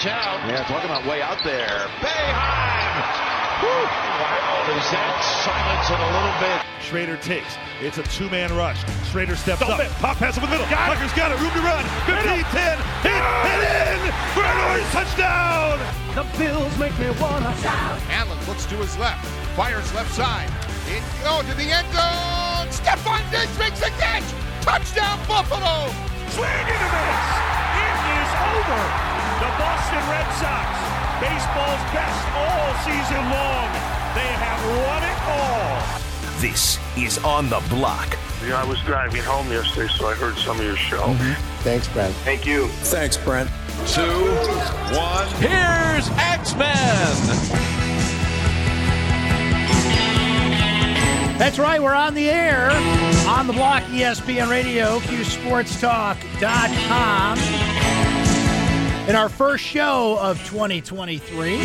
watch out. Yeah, talking about way out there. Boeheim! Wow, is that silence in a little bit? Shrader takes. It's a two-man rush. Shrader steps up. Pop pass up the middle. Got Tucker's got it. Room to run. 15, 10. Hit, hit in for an orange touchdown. The Bills make me wanna shout. Allen looks to his left. Fires left side. In, oh, to the end zone. Stefon Diggs makes the catch. Touchdown, Buffalo. Swing and a miss. It is over. The Boston Red Sox baseball's best all season long. They have won it all. This is On the Block. Yeah, I was driving home yesterday, so I heard some of your show. Mm-hmm. Thanks, Brent. Thank you. Thanks, Brent. Two, one. Here's Axe Man. That's right, we're on the air on the block, ESPN Radio, QSportsTalk.com in our first show of 2023.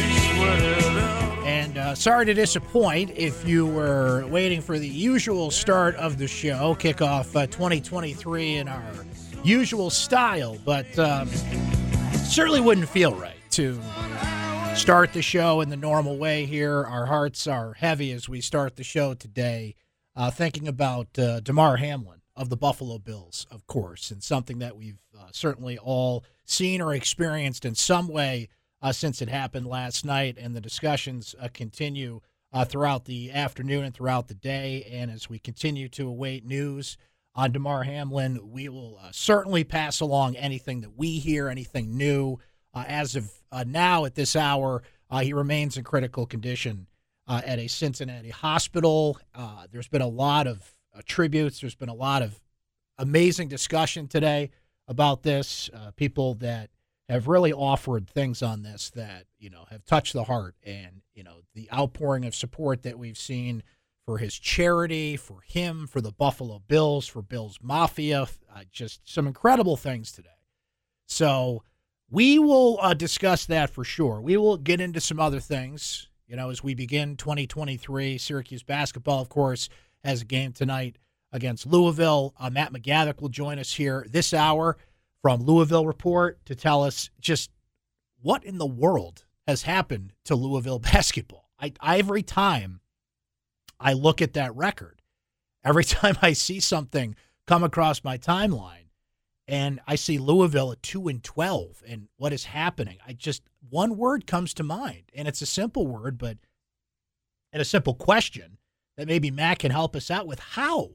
And uh, sorry to disappoint if you were waiting for the usual start of the show, kickoff uh, 2023 in our usual style, but um, certainly wouldn't feel right to start the show in the normal way here. Our hearts are heavy as we start the show today, uh, thinking about uh, Damar Hamlin of the Buffalo Bills, of course, and something that we've uh, certainly all seen or experienced in some way uh, since it happened last night. And the discussions uh, continue uh, throughout the afternoon and throughout the day. And as we continue to await news on Damar Hamlin, we will uh, certainly pass along anything that we hear, anything new. Uh, as of now, at this hour, he remains in critical condition at a Cincinnati hospital. there's been a lot of tributes, there's been a lot of amazing discussion today about this, uh, people that have really offered things on this that you know have touched the heart, and you know the outpouring of support that we've seen for his charity, for him, for the Buffalo Bills, for Bills Mafia, uh, just some incredible things today. So we will uh, discuss that for sure. We will get into some other things, you know, as we begin 2023. Syracuse basketball, of course, has a game tonight against Louisville. Uh, Matt McGavick will join us here this hour from Louisville Report to tell us just what in the world has happened to Louisville basketball. I, every time I look at that record, every time I see something come across my timeline, and I see Louisville at two and twelve, and what is happening, I just one word comes to mind, and it's a simple word, but and a simple question that maybe Matt can help us out with. How?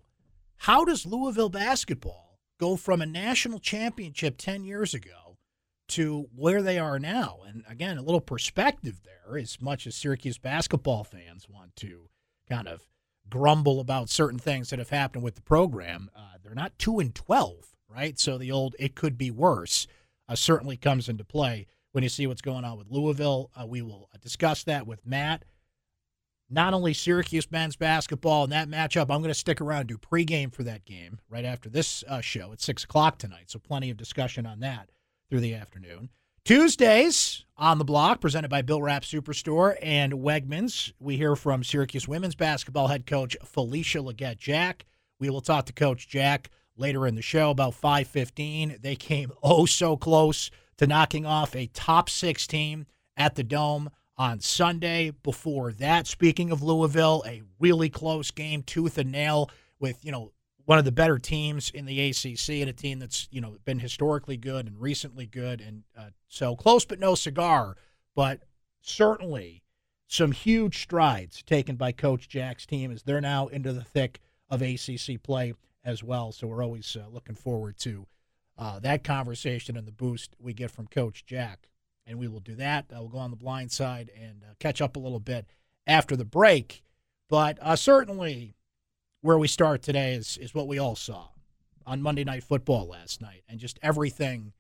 How does Louisville basketball go from a national championship 10 years ago to where they are now? And again, a little perspective there, as much as Syracuse basketball fans want to kind of grumble about certain things that have happened with the program. Uh, they're not 2 and 12, right? So the old it could be worse uh, certainly comes into play when you see what's going on with Louisville. Uh, we will discuss that with Matt not only Syracuse men's basketball in that matchup. I'm going to stick around and do pregame for that game right after this uh, show at six o'clock tonight. So plenty of discussion on that through the afternoon. Tuesdays on the block, presented by Bill Rapp Superstore and Wegmans. We hear from Syracuse women's basketball head coach Felisha Legette Jack. We will talk to Coach Jack later in the show about 5:15. They came oh so close to knocking off a top six team at the Dome on Sunday. Before that, speaking of Louisville, a really close game, tooth and nail, with you know one of the better teams in the ACC and a team that's you know been historically good and recently good, and uh, so close but no cigar. But certainly some huge strides taken by Coach Jack's team as they're now into the thick of ACC play as well. So we're always uh, looking forward to uh, that conversation and the boost we get from Coach Jack and we will do that. Uh, we'll go on the blind side and uh, catch up a little bit after the break. But uh, certainly, where we start today is is what we all saw on Monday Night Football last night, and just everything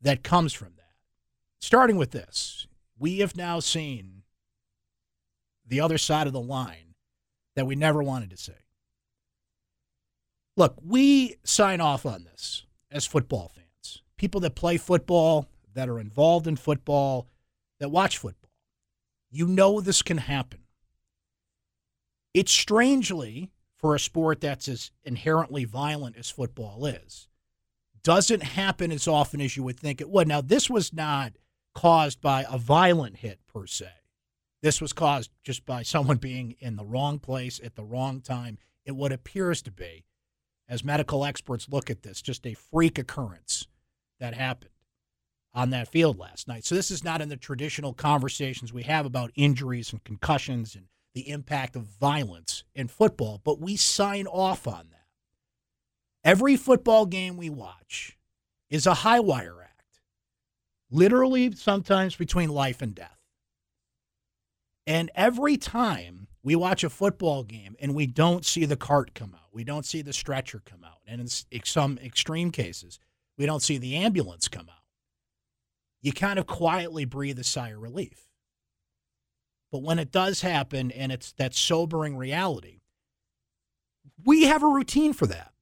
that comes from that. Starting with this, we have now seen the other side of the line that we never wanted to see. Look, we sign off on this as football fans. People that play football, that are involved in football, that watch football. You know this can happen. It's strangely, for a sport that's as inherently violent as football is, doesn't happen as often as you would think it would. Now, this was not caused by a violent hit per se. This was caused just by someone being in the wrong place at the wrong time in what appears to be, as medical experts look at this, just a freak occurrence that happened on that field last night. So this is not in the traditional conversations we have about injuries and concussions and the impact of violence in football, but we sign off on that. Every football game we watch is a high wire act, literally sometimes between life and death. And every time we watch a football game and we don't see the cart come out, we don't see the stretcher come out, and in some extreme cases, we don't see the ambulance come out, you kind of quietly breathe a sigh of relief. But when it does happen and it's that sobering reality, we have a routine for that.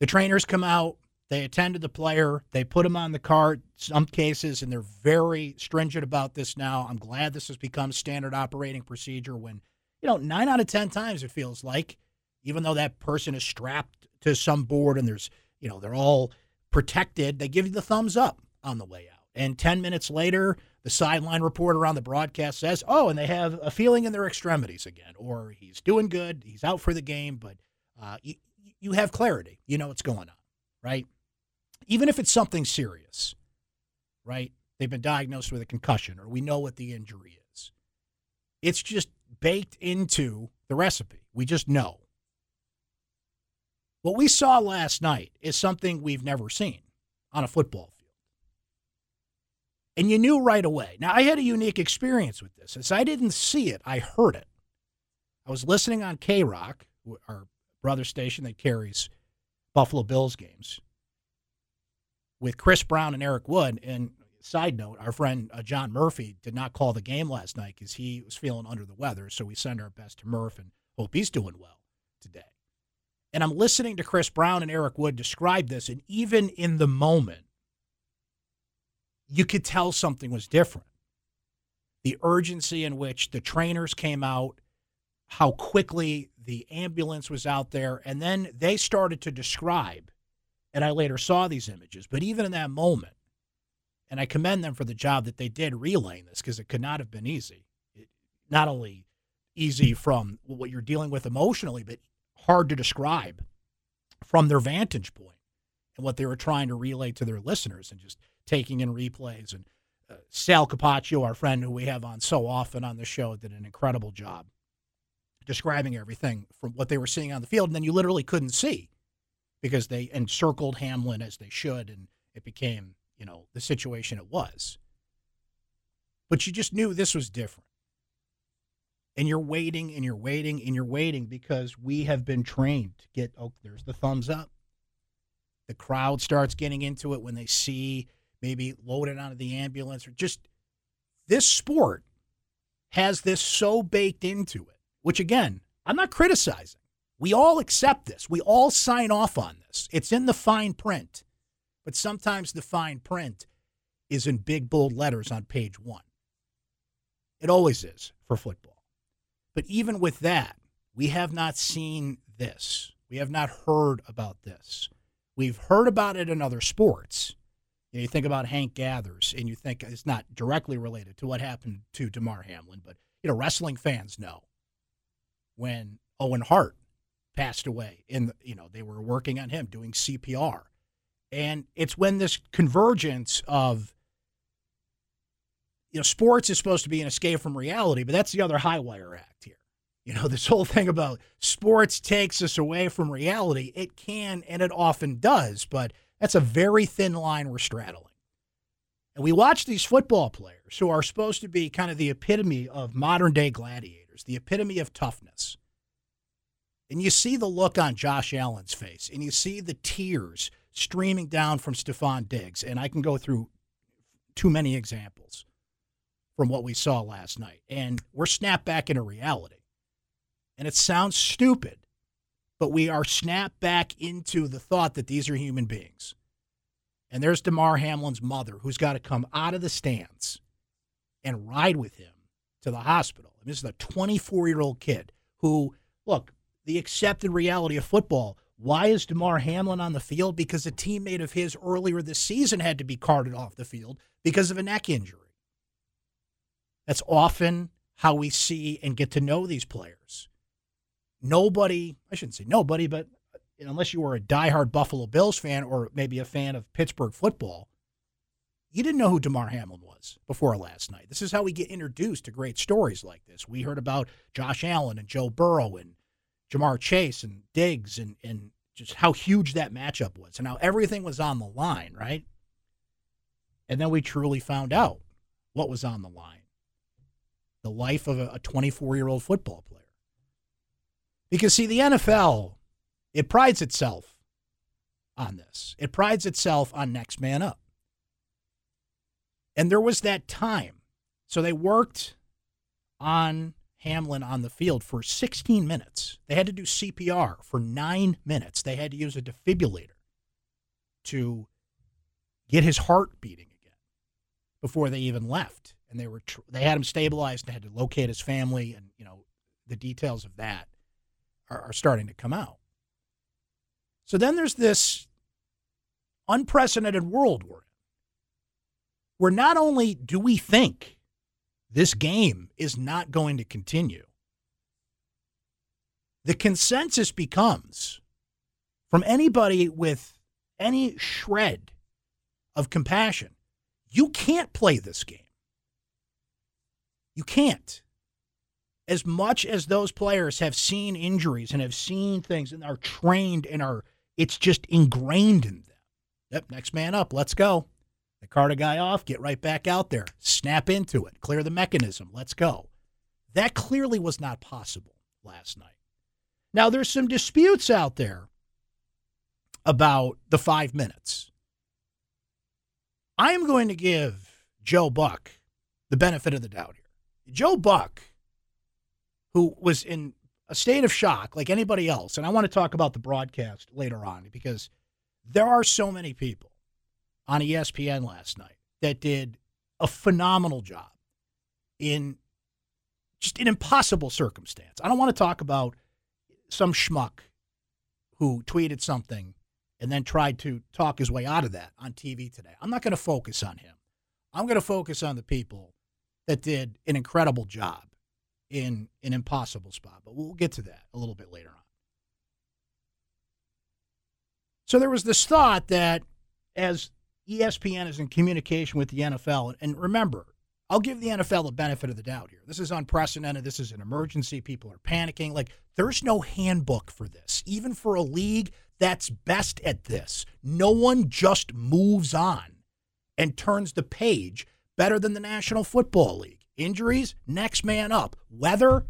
The trainers come out, they attend to the player, they put him on the cart, some cases, and they're very stringent about this now. I'm glad this has become standard operating procedure when, you know, nine out of 10 times it feels like, even though that person is strapped to some board and there's, you know, they're all protected, they give you the thumbs up on the way out. And 10 minutes later, the sideline reporter on the broadcast says, oh, and they have a feeling in their extremities again, or he's doing good, he's out for the game, but uh, you, you have clarity. You know what's going on, right? Even if it's something serious, right? They've been diagnosed with a concussion or we know what the injury is. It's just baked into the recipe. We just know. What we saw last night is something we've never seen on a football field. And you knew right away. Now, I had a unique experience with this. As I didn't see it, I heard it. I was listening on K Rock, our brother station that carries Buffalo Bills games with Chris Brown and Eric Wood. And side note, our friend uh, John Murphy did not call the game last night because he was feeling under the weather. So we send our best to Murph and hope he's doing well today. And I'm listening to Chris Brown and Eric Wood describe this, and even in the moment, you could tell something was different. The urgency in which the trainers came out, how quickly the ambulance was out there, and then they started to describe, and I later saw these images, but even in that moment, and I commend them for the job that they did relaying this because it could not have been easy. It, not only easy from what you're dealing with emotionally, but hard to describe from their vantage point and what they were trying to relay to their listeners and just taking in replays. And uh, Sal Capaccio, our friend who we have on so often on the show, did an incredible job describing everything from what they were seeing on the field, and then you literally couldn't see because they encircled Hamlin as they should, and it became, you know, the situation it was. But you just knew this was different. And you're waiting and you're waiting and you're waiting because we have been trained to get, oh, there's the thumbs up. The crowd starts getting into it when they see maybe loaded onto the ambulance or just this sport has this so baked into it which again, I'm not criticizing. We all accept this. We all sign off on this. It's in the fine print. But sometimes the fine print is in big, bold letters on page one. It always is for football. But even with that, we have not seen this. We have not heard about this. We've heard about it in other sports. You, know, you think about Hank Gathers, and you think it's not directly related to what happened to Damar Hamlin, but you know, wrestling fans know when Owen Hart passed away. In you know they were working on him doing CPR, and it's when this convergence of you know sports is supposed to be an escape from reality, but that's the other high wire act here. You know this whole thing about sports takes us away from reality. It can and it often does, but that's a very thin line we're straddling. And we watch these football players who are supposed to be kind of the epitome of modern day gladiators, the epitome of toughness. And you see the look on Josh Allen's face, and you see the tears streaming down from Stefon Diggs. And I can go through too many examples from what we saw last night. And we're snapped back into reality. And it sounds stupid, but we are snapped back into the thought that these are human beings. And there's Damar Hamlin's mother who's got to come out of the stands and ride with him to the hospital. And this is a 24 year old kid who, look, the accepted reality of football Why is Damar Hamlin on the field? Because a teammate of his earlier this season had to be carted off the field because of a neck injury. That's often how we see and get to know these players. Nobody, I shouldn't say nobody, but uh, unless you were a diehard Buffalo Bills fan or maybe a fan of Pittsburgh football, you didn't know who Damar Hamlin was before last night. This is how we get introduced to great stories like this. We heard about Josh Allen and Joe Burrow and Ja'Marr Chase and Diggs and, and just how huge that matchup was and how everything was on the line, right? And then we truly found out what was on the line the life of a 24 year old football player. Because, see, the NFL, it prides itself on this, it prides itself on next man up. And there was that time. So they worked on Hamlin on the field for 16 minutes. They had to do CPR for nine minutes. They had to use a defibrillator to get his heart beating before they even left. And they were tr- they had him stabilized. and had to locate his family, and you know the details of that are, are starting to come out. So then there's this unprecedented world we're in, where not only do we think this game is not going to continue, the consensus becomes from anybody with any shred of compassion you can't play this game. You can't. As much as those players have seen injuries and have seen things and are trained and are, it's just ingrained in them. Yep, next man up. Let's go. They cart a guy off, get right back out there, snap into it, clear the mechanism. Let's go. That clearly was not possible last night. Now, there's some disputes out there about the five minutes. I am going to give Joe Buck the benefit of the doubt here. Joe Buck, who was in a state of shock like anybody else, and I want to talk about the broadcast later on because there are so many people on ESPN last night that did a phenomenal job in just an impossible circumstance. I don't want to talk about some schmuck who tweeted something and then tried to talk his way out of that on TV today. I'm not going to focus on him. I'm going to focus on the people that did an incredible job in an impossible spot, but we'll get to that a little bit later on. So there was this thought that as ESPN is in communication with the NFL, and remember, I'll give the NFL the benefit of the doubt here. This is unprecedented. This is an emergency. People are panicking. Like, there's no handbook for this, even for a league that's best at this. No one just moves on and turns the page better than the National Football League. Injuries, next man up. Weather,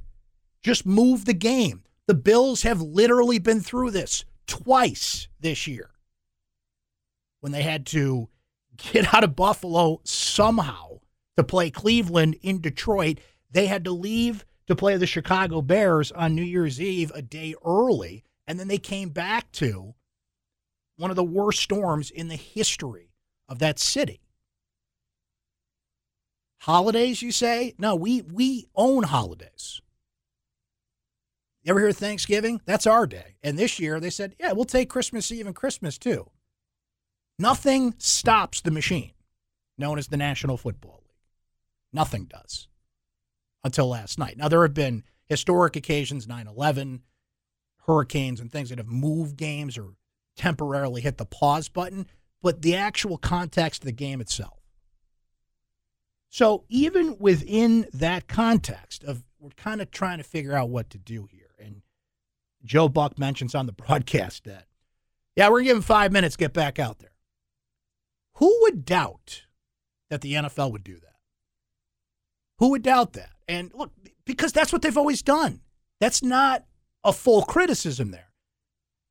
just move the game. The Bills have literally been through this twice this year when they had to get out of Buffalo somehow to play Cleveland in Detroit. They had to leave to play the Chicago Bears on New Year's Eve a day early, and then they came back to one of the worst storms in the history of that city. Holidays, you say? No, we we own holidays. You ever hear Thanksgiving? That's our day. And this year they said, yeah, we'll take Christmas Eve and Christmas too. Nothing stops the machine known as the National Football League. Nothing does until last night. Now, there have been historic occasions, 9 11, hurricanes, and things that have moved games or temporarily hit the pause button, but the actual context of the game itself so even within that context of we're kind of trying to figure out what to do here, and Joe Buck mentions on the broadcast that, yeah, we're giving five minutes, get back out there. Who would doubt that the NFL would do that? Who would doubt that? And look, because that's what they've always done. That's not a full criticism there.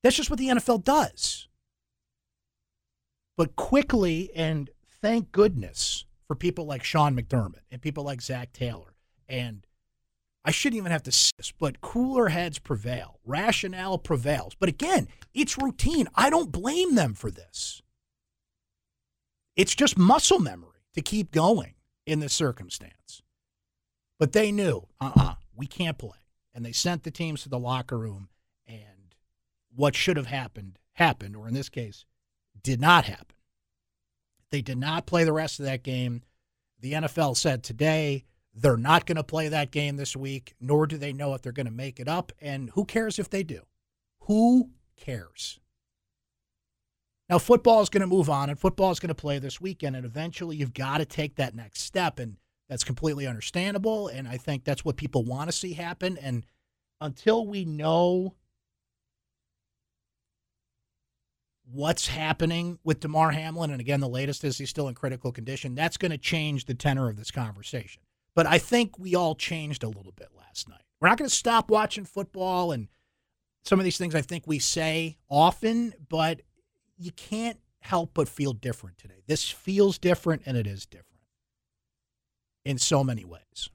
That's just what the NFL does. But quickly, and thank goodness, for people like Sean McDermott and people like Zac Taylor. And I shouldn't even have to say this, but cooler heads prevail. Rationale prevails. But again, it's routine. I don't blame them for this. It's just muscle memory to keep going in this circumstance. But they knew, uh uh-uh, uh, we can't play. And they sent the teams to the locker room and what should have happened happened, or in this case, did not happen. They did not play the rest of that game. The NFL said today they're not going to play that game this week, nor do they know if they're going to make it up. And who cares if they do? Who cares? Now, football is going to move on, and football is going to play this weekend, and eventually you've got to take that next step, and that's completely understandable. And I think that's what people want to see happen. And until we know what's happening with Damar Hamlin, and again, the latest is he's still in critical condition, that's going to change the tenor of this conversation. But I think we all changed a little bit last night. We're not going to stop watching football and some of these things I think we say often, but you can't help but feel different today. This feels different, and it is different in so many ways.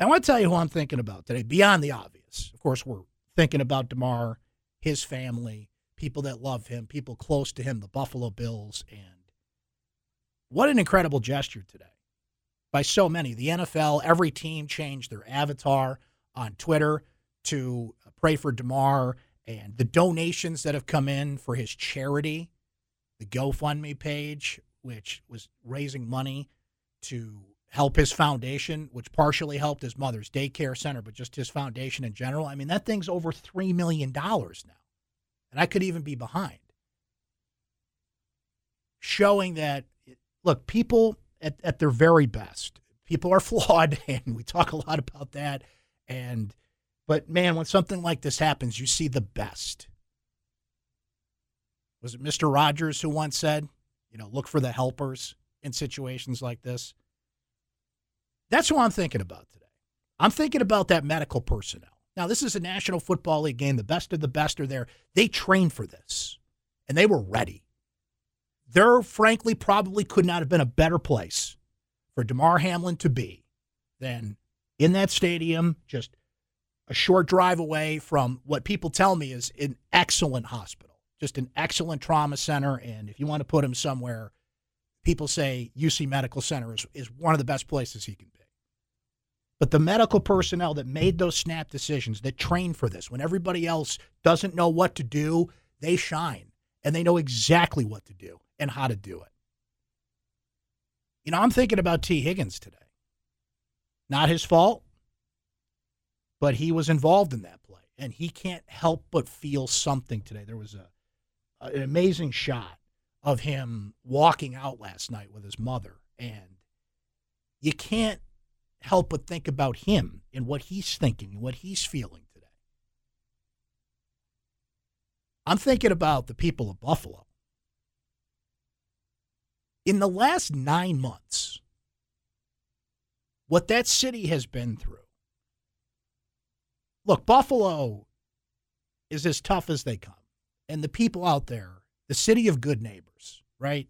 I want to tell you who I'm thinking about today, beyond the obvious. Of course, we're thinking about Damar, his family, people that love him, people close to him, the Buffalo Bills. And what an incredible gesture today by so many. The NFL, every team changed their avatar on Twitter to pray for Damar and the donations that have come in for his charity, the GoFundMe page, which was raising money to help his foundation, which partially helped his mother's daycare center, but just his foundation in general. I mean, that thing's over $3 million now. And I could even be behind. Showing that, look, people at, at their very best, people are flawed, and we talk a lot about that. And, but man, when something like this happens, you see the best. Was it Mr. Rogers who once said, you know, look for the helpers in situations like this? That's who I'm thinking about today. I'm thinking about that medical personnel. Now, this is a National Football League game. The best of the best are there. They trained for this, and they were ready. There, frankly, probably could not have been a better place for Damar Hamlin to be than in that stadium, just a short drive away from what people tell me is an excellent hospital, just an excellent trauma center. And if you want to put him somewhere, people say UC Medical Center is, is one of the best places he can be. But the medical personnel that made those snap decisions, that train for this, when everybody else doesn't know what to do, they shine and they know exactly what to do and how to do it. You know, I'm thinking about Tee Higgins today. Not his fault, but he was involved in that play, and he can't help but feel something today. There was a an amazing shot of him walking out last night with his mother, and you can't help but think about him and what he's thinking and what he's feeling today. I'm thinking about the people of Buffalo. In the last nine months, what that city has been through. Look, Buffalo is as tough as they come. And the people out there, the city of good neighbors, right?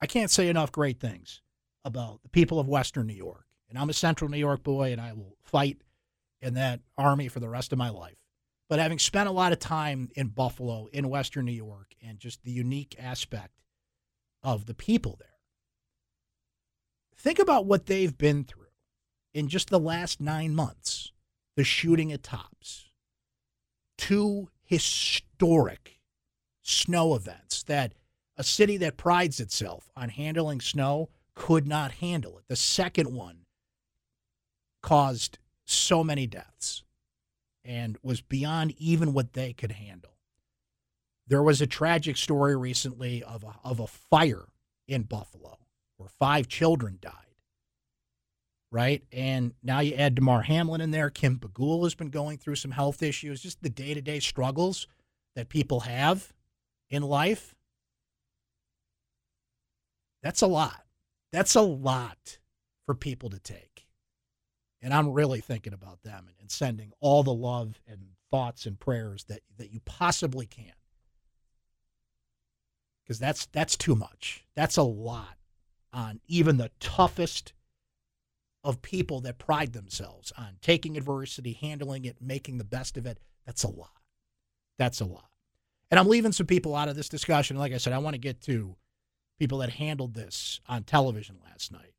I can't say enough great things about the people of Western New York and I'm a Central New York boy, and I will fight in that army for the rest of my life. But having spent a lot of time in Buffalo, in Western New York, and just the unique aspect of the people there, think about what they've been through in just the last nine months the shooting at Tops, two historic snow events that a city that prides itself on handling snow could not handle it. The second one caused so many deaths and was beyond even what they could handle. There was a tragic story recently of a, of a fire in Buffalo where five children died. Right. And now you add Damar Hamlin in there. Kim Pegula has been going through some health issues, just the day to day struggles that people have in life. That's a lot. That's a lot for people to take. And I'm really thinking about them and, sending all the love and thoughts and prayers that, that you possibly can. Because that's that's too much. That's a lot on even the toughest of people that pride themselves on taking adversity, handling it, making the best of it. That's a lot. That's a lot. And I'm leaving some people out of this discussion. Like I said, I want to get to people that handled this on television last night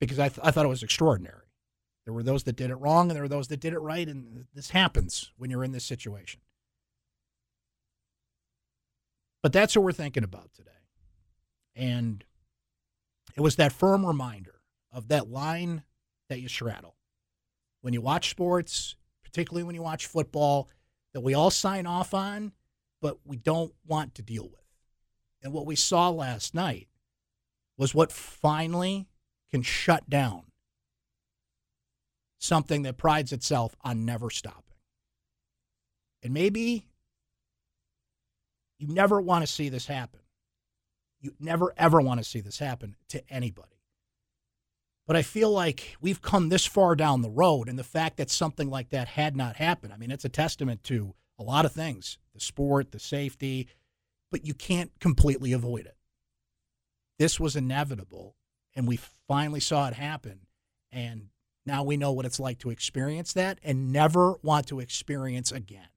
because I, th- I thought it was extraordinary. There were those that did it wrong, and there were those that did it right, and this happens when you're in this situation. But that's what we're thinking about today. And it was that firm reminder of that line that you straddle. When you watch sports, particularly when you watch football, that we all sign off on, but we don't want to deal with. And what we saw last night was what finally can shut down something that prides itself on never stopping. And maybe you never want to see this happen. You never, ever want to see this happen to anybody. But I feel like we've come this far down the road, and the fact that something like that had not happened, I mean, it's a testament to a lot of things the sport, the safety, but you can't completely avoid it. This was inevitable, and we finally saw it happen. And now we know what it's like to experience that and never want to experience again.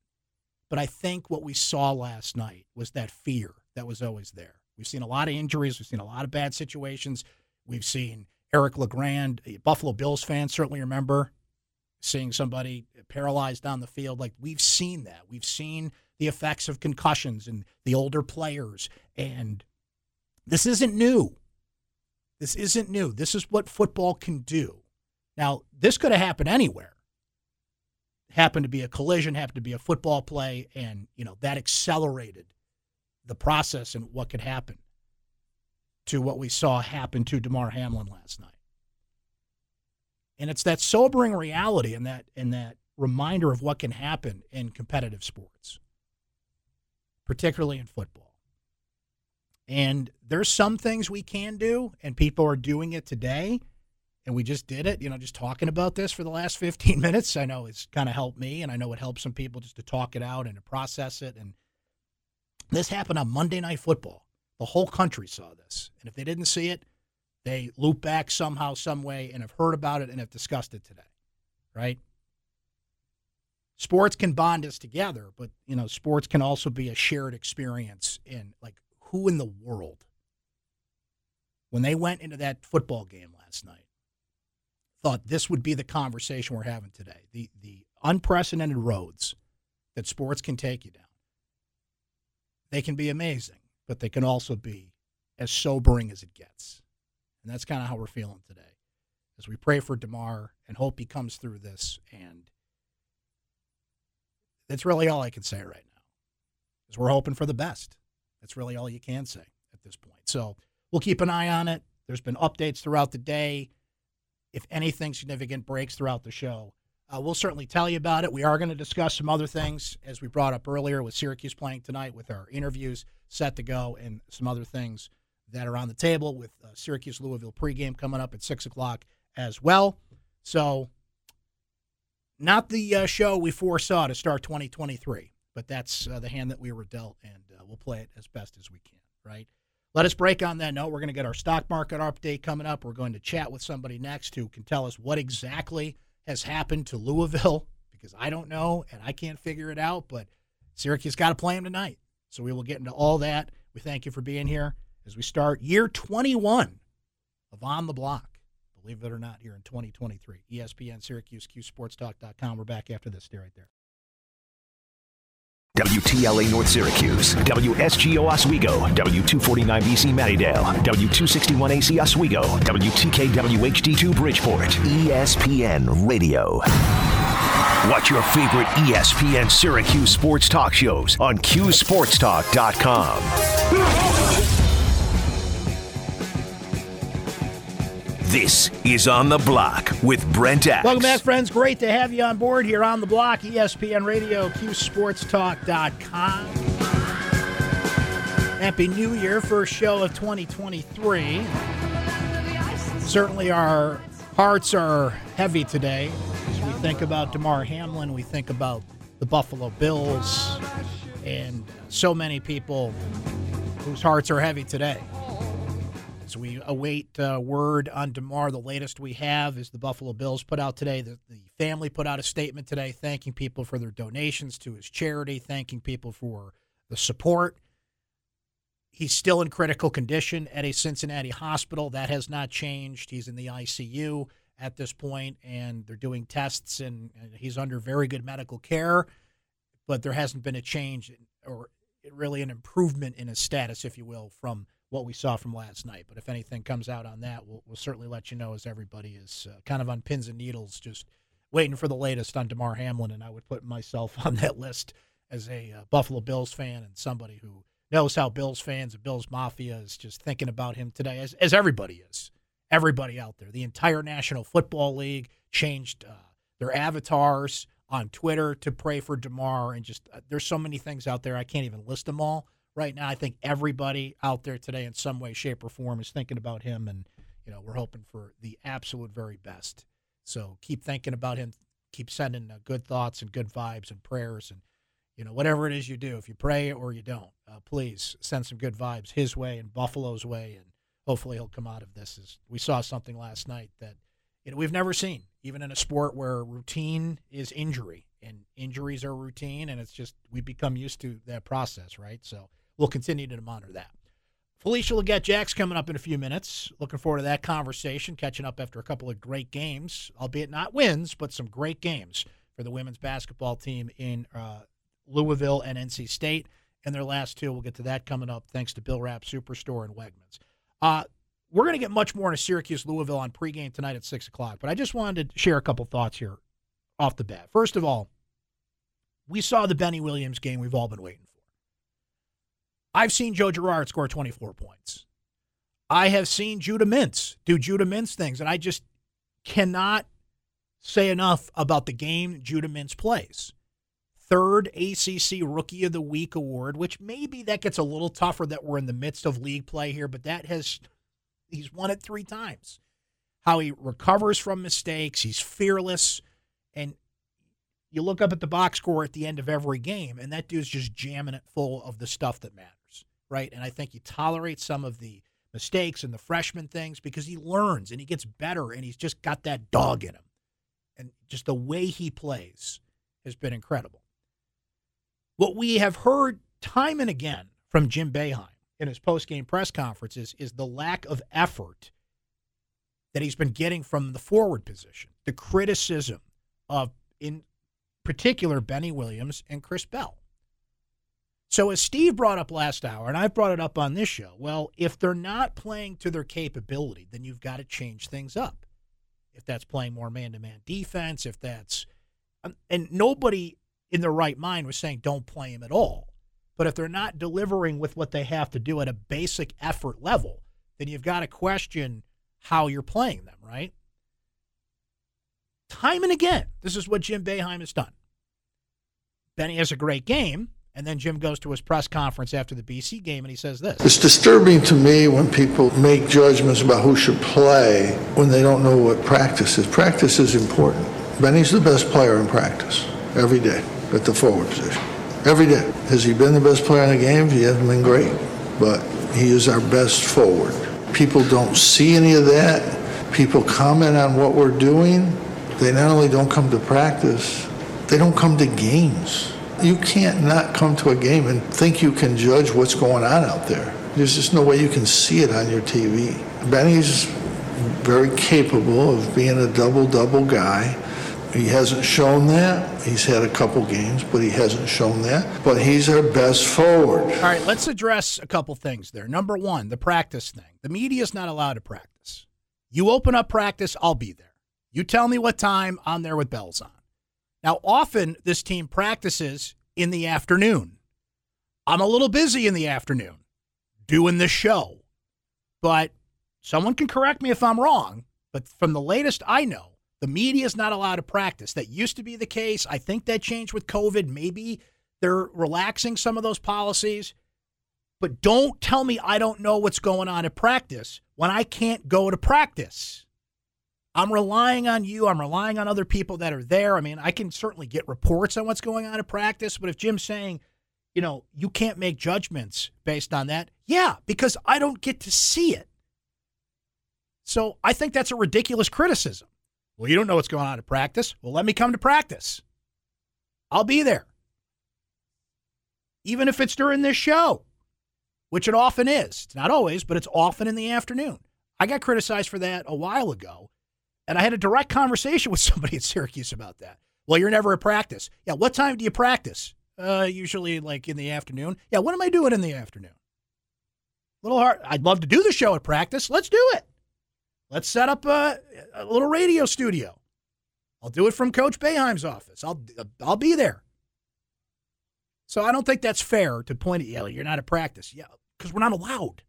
But I think what we saw last night was that fear that was always there. We've seen a lot of injuries, we've seen a lot of bad situations. We've seen Eric LeGrand, Buffalo Bills fan, certainly remember seeing somebody paralyzed on the field. Like we've seen that. We've seen the effects of concussions and the older players. And this isn't new. This isn't new. This is what football can do. Now, this could have happened anywhere. happened to be a collision, happened to be a football play, and you know that accelerated the process and what could happen to what we saw happen to Damar Hamlin last night. And it's that sobering reality and that and that reminder of what can happen in competitive sports, particularly in football. And there's some things we can do, and people are doing it today. And we just did it, you know, just talking about this for the last 15 minutes. I know it's kind of helped me, and I know it helps some people just to talk it out and to process it. And this happened on Monday Night Football. The whole country saw this. And if they didn't see it, they loop back somehow, some way, and have heard about it and have discussed it today, right? Sports can bond us together, but you know, sports can also be a shared experience. In like, who in the world, when they went into that football game last night, thought this would be the conversation we're having today? The the unprecedented roads that sports can take you down. They can be amazing, but they can also be as sobering as it gets. And that's kind of how we're feeling today. As we pray for Damar and hope he comes through this. And that's really all I can say right now. Is we're hoping for the best. That's really all you can say at this point. So we'll keep an eye on it. There's been updates throughout the day. If anything significant breaks throughout the show, uh, we'll certainly tell you about it. We are going to discuss some other things, as we brought up earlier, with Syracuse playing tonight, with our interviews set to go, and some other things that are on the table with uh, Syracuse Louisville pregame coming up at 6 o'clock as well. So, not the uh, show we foresaw to start 2023, but that's uh, the hand that we were dealt, and uh, we'll play it as best as we can, right? Let us break on that note. We're going to get our stock market update coming up. We're going to chat with somebody next who can tell us what exactly has happened to Louisville because I don't know and I can't figure it out, but Syracuse got to play him tonight. So we will get into all that. We thank you for being here as we start year 21 of On the Block. Believe it or not, here in 2023. ESPN Syracuse, QSportsTalk.com. We're back after this. Stay right there. WTLA North Syracuse, WSGO Oswego, W249BC Mattydale, W261AC Oswego, WTKWHD2 Bridgeport, ESPN Radio. Watch your favorite ESPN Syracuse sports talk shows on QSportsTalk.com. This is On the Block with Brent Axe. Welcome back, friends. Great to have you on board here on the block, ESPN Radio, QSportsTalk.com. Happy New Year, first show of 2023. Certainly, our hearts are heavy today as we think about Damar Hamlin, we think about the Buffalo Bills, and so many people whose hearts are heavy today. We await uh, word on Damar. the latest we have is the Buffalo Bills put out today. The, the family put out a statement today thanking people for their donations to his charity, thanking people for the support. He's still in critical condition at a Cincinnati hospital. That has not changed. He's in the ICU at this point, and they're doing tests, and, and he's under very good medical care. But there hasn't been a change or really an improvement in his status, if you will, from what we saw from last night. But if anything comes out on that, we'll, we'll certainly let you know as everybody is uh, kind of on pins and needles, just waiting for the latest on Damar Hamlin. And I would put myself on that list as a uh, Buffalo Bills fan and somebody who knows how Bills fans and Bills Mafia is just thinking about him today, as, as everybody is. Everybody out there. The entire National Football League changed uh, their avatars on Twitter to pray for Damar. And just uh, there's so many things out there. I can't even list them all right now. I think everybody out there today, in some way, shape, or form, is thinking about him. And, you know, we're hoping for the absolute very best. So keep thinking about him. Keep sending uh, good thoughts and good vibes and prayers and you know, whatever it is you do, if you pray or you don't, uh, please send some good vibes his way and Buffalo's way, and hopefully he'll come out of this. As we saw something last night that you know we've never seen, even in a sport where routine is injury and injuries are routine, and it's just we become used to that process, right? So we'll continue to monitor that. Felisha Legette Jack's coming up in a few minutes. Looking forward to that conversation, catching up after a couple of great games, albeit not wins, but some great games for the women's basketball team in uh, Louisville and NC State. And their last two, we'll get to that coming up thanks to Bill Rapp Superstore and Wegmans. Uh, we're going to get much more into Syracuse Louisville on pregame tonight at 6 o'clock, but I just wanted to share a couple thoughts here off the bat. First of all, we saw the Benny Williams game we've all been waiting. I've seen Joe Girard score 24 points. I have seen Judah Mintz do Judah Mintz things, and I just cannot say enough about the game Judah Mintz plays third ACC Rookie of the Week award, which maybe that gets a little tougher that we're in the midst of league play here, but that has he's won it three times. How he recovers from mistakes, he's fearless, and you look up at the box score at the end of every game, and that dude's just jamming it full of the stuff that matters, right? And I think he tolerates some of the mistakes and the freshman things because he learns and he gets better, and he's just got that dog in him, and just the way he plays has been incredible. What we have heard time and again from Jim Boeheim in his post-game press conferences is the lack of effort that he's been getting from the forward position, the criticism of, in particular, Benny Williams and Chris Bell. So, as Steve brought up last hour, and I've brought it up on this show, well, if they're not playing to their capability, then you've got to change things up. If that's playing more man to man defense, if that's, um, and nobody in their right mind was saying don't play him at all. But if they're not delivering with what they have to do at a basic effort level, then you've got to question how you're playing them, right? Time and again, this is what Jim Boeheim has done. Benny has a great game, and then Jim goes to his press conference after the BC game and he says this. It's disturbing to me when people make judgments about who should play when they don't know what practice is. Practice is important. Benny's the best player in practice every day at the forward position. Every day. Has he been the best player in the game? He hasn't been great, but he is our best forward. People don't see any of that. People comment on what we're doing. They not only don't come to practice, they don't come to games. You can't not come to a game and think you can judge what's going on out there. There's just no way you can see it on your TV. Benny's very capable of being a double double guy he hasn't shown that. He's had a couple games, but he hasn't shown that. But he's our best forward. All right, let's address a couple things there. Number one, the practice thing. The media is not allowed to practice. You open up practice, I'll be there. You tell me what time, I'm there with bells on. Now, often this team practices in the afternoon. I'm a little busy in the afternoon doing the show, but someone can correct me if I'm wrong. But from the latest I know, the media is not allowed to practice. That used to be the case. I think that changed with COVID. Maybe they're relaxing some of those policies. But don't tell me I don't know what's going on at practice when I can't go to practice. I'm relying on you. I'm relying on other people that are there. I mean, I can certainly get reports on what's going on at practice, but if Jim's saying, you know, you can't make judgments based on that, yeah, because I don't get to see it. So I think that's a ridiculous criticism. Well, you don't know what's going on at practice. Well, let me come to practice. I'll be there. Even if it's during this show, which it often is. It's not always, but it's often in the afternoon. I got criticized for that a while ago And I had a direct conversation with somebody at Syracuse about that. Well, you're never at practice. Yeah, what time do you practice? Uh, usually like in the afternoon. Yeah, what am I doing in the afternoon? Little hard. I'd love to do the show at practice. Let's do it. Let's set up a, a little radio studio. I'll do it from Coach Boeheim's office. I'll I'll be there. So I don't think that's fair to point at, yeah, you're not at practice. Yeah, because we're not allowed.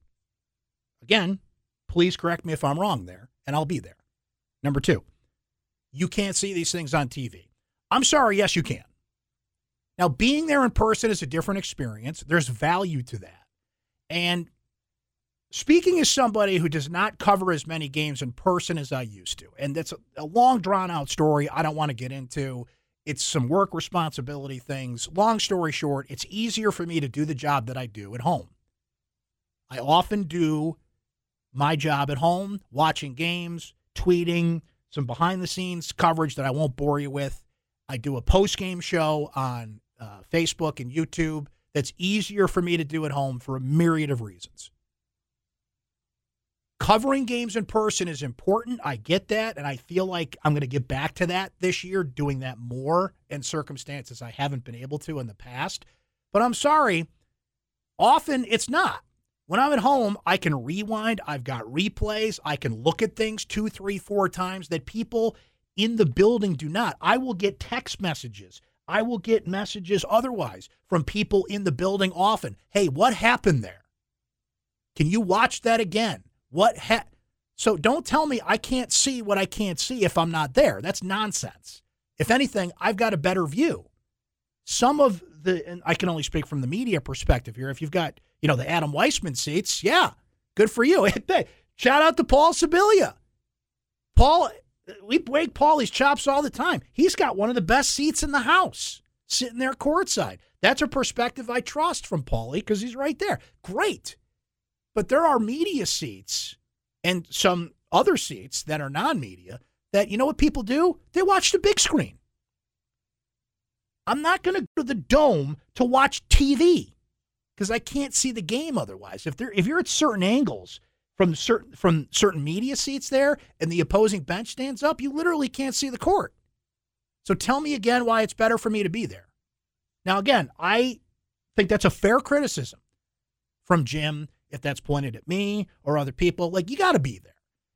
Again, please correct me if I'm wrong there, and I'll be there. Number two, you can't see these things on TV. I'm sorry, yes, you can. Now, being there in person is a different experience. There's value to that. And speaking as somebody who does not cover as many games in person as I used to, and that's a, long, drawn out story I don't want to get into. It's some work responsibility things. Long story short, it's easier for me to do the job that I do at home. I often do my job at home, watching games, tweeting, some behind the scenes coverage that I won't bore you with. I do a post game show on uh, Facebook and YouTube that's easier for me to do at home for a myriad of reasons. Covering games in person is important. I get that. And I feel like I'm going to get back to that this year, doing that more in circumstances I haven't been able to in the past. But I'm sorry, often it's not. When I'm at home, I can rewind. I've got replays. I can look at things two, three, four times that people in the building do not. I will get text messages. I will get messages otherwise from people in the building often. Hey, what happened there? Can you watch that again? What ha- So don't tell me I can't see what I can't see if I'm not there. That's nonsense. If anything, I've got a better view. Some of the and I can only speak from the media perspective here. If you've got, you know, the Adam Weitsman seats, yeah, good for you. Shout out to Paul Sibilia. Paul we wake Paulie's chops all the time. He's got one of the best seats in the house, sitting there courtside. That's a perspective I trust from Paulie because he's right there. Great. But there are media seats and some other seats that are non media that, you know what people do? They watch the big screen. I'm not going to go to the dome to watch TV because I can't see the game otherwise. If, there, if you're at certain angles, from certain from certain media seats there and the opposing bench stands up, you literally can't see the court. So tell me again why it's better for me to be there. Now again, I think that's a fair criticism from Jim if that's pointed at me or other people. Like you got to be there.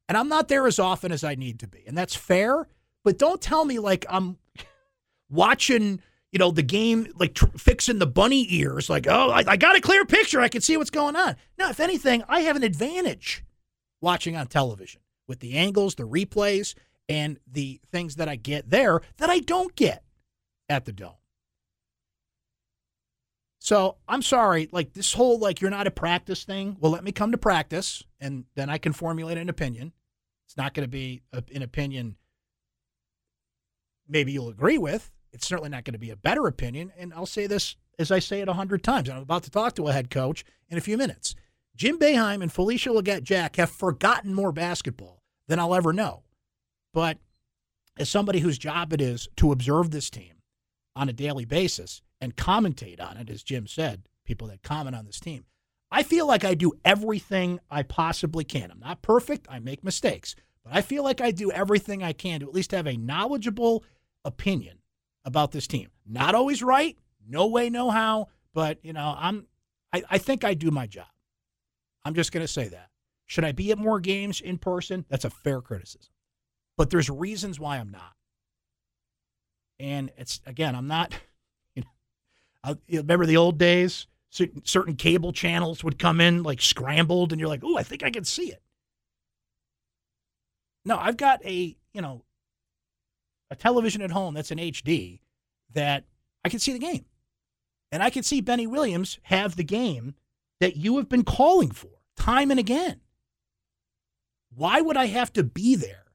And I'm not there as often as I need to be. And that's fair, but don't tell me like I'm watching you know, the game, like tr- fixing the bunny ears, like, oh, I, I got a clear picture. I can see what's going on. Now, if anything, I have an advantage watching on television with the angles, the replays, and the things that I get there that I don't get at the dome. So I'm sorry, like this whole like you're not a practice thing. Well, let me come to practice, and then I can formulate an opinion. It's not going to be a, an opinion maybe you'll agree with, it's certainly not going to be a better opinion. And I'll say this as I say it a hundred times. I'm about to talk to a head coach in a few minutes. Jim Boeheim and Felisha Legette Jack have forgotten more basketball than I'll ever know. But as somebody whose job it is to observe this team on a daily basis and commentate on it, as Jim said, people that comment on this team, I feel like I do everything I possibly can. I'm not perfect, I make mistakes, but I feel like I do everything I can to at least have a knowledgeable opinion about this team. Not always right, no way, no how, but you know, I'm I, I think I do my job. I'm just gonna say that. Should I be at more games in person? That's a fair criticism. But there's reasons why I'm not. And it's again, I'm not, you know, I, remember the old days? Certain cable channels would come in like scrambled, and you're like, oh, I think I can see it. No, I've got a, you know, a television at home that's an HD that I can see the game. And I can see Benny Williams have the game that you have been calling for time and again. Why would I have to be there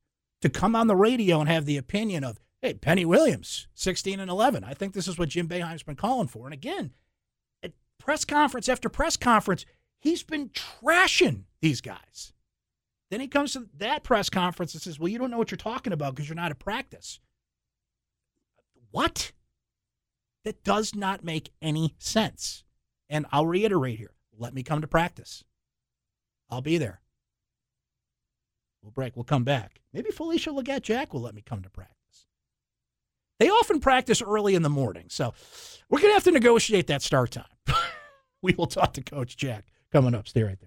to come on the radio and have the opinion of, hey, Benny Williams, 16 and 11? I think this is what Jim Boeheim's been calling for. And again, at press conference after press conference, he's been trashing these guys. Then he comes to that press conference and says, well, you don't know what you're talking about because you're not at practice. What? That does not make any sense. And I'll reiterate here let me come to practice. I'll be there. We'll break. We'll come back. Maybe Felisha Legette Jack will let me come to practice. They often practice early in the morning, so we're going to have to negotiate that start time. we will talk to Coach Jack coming up. Stay right there.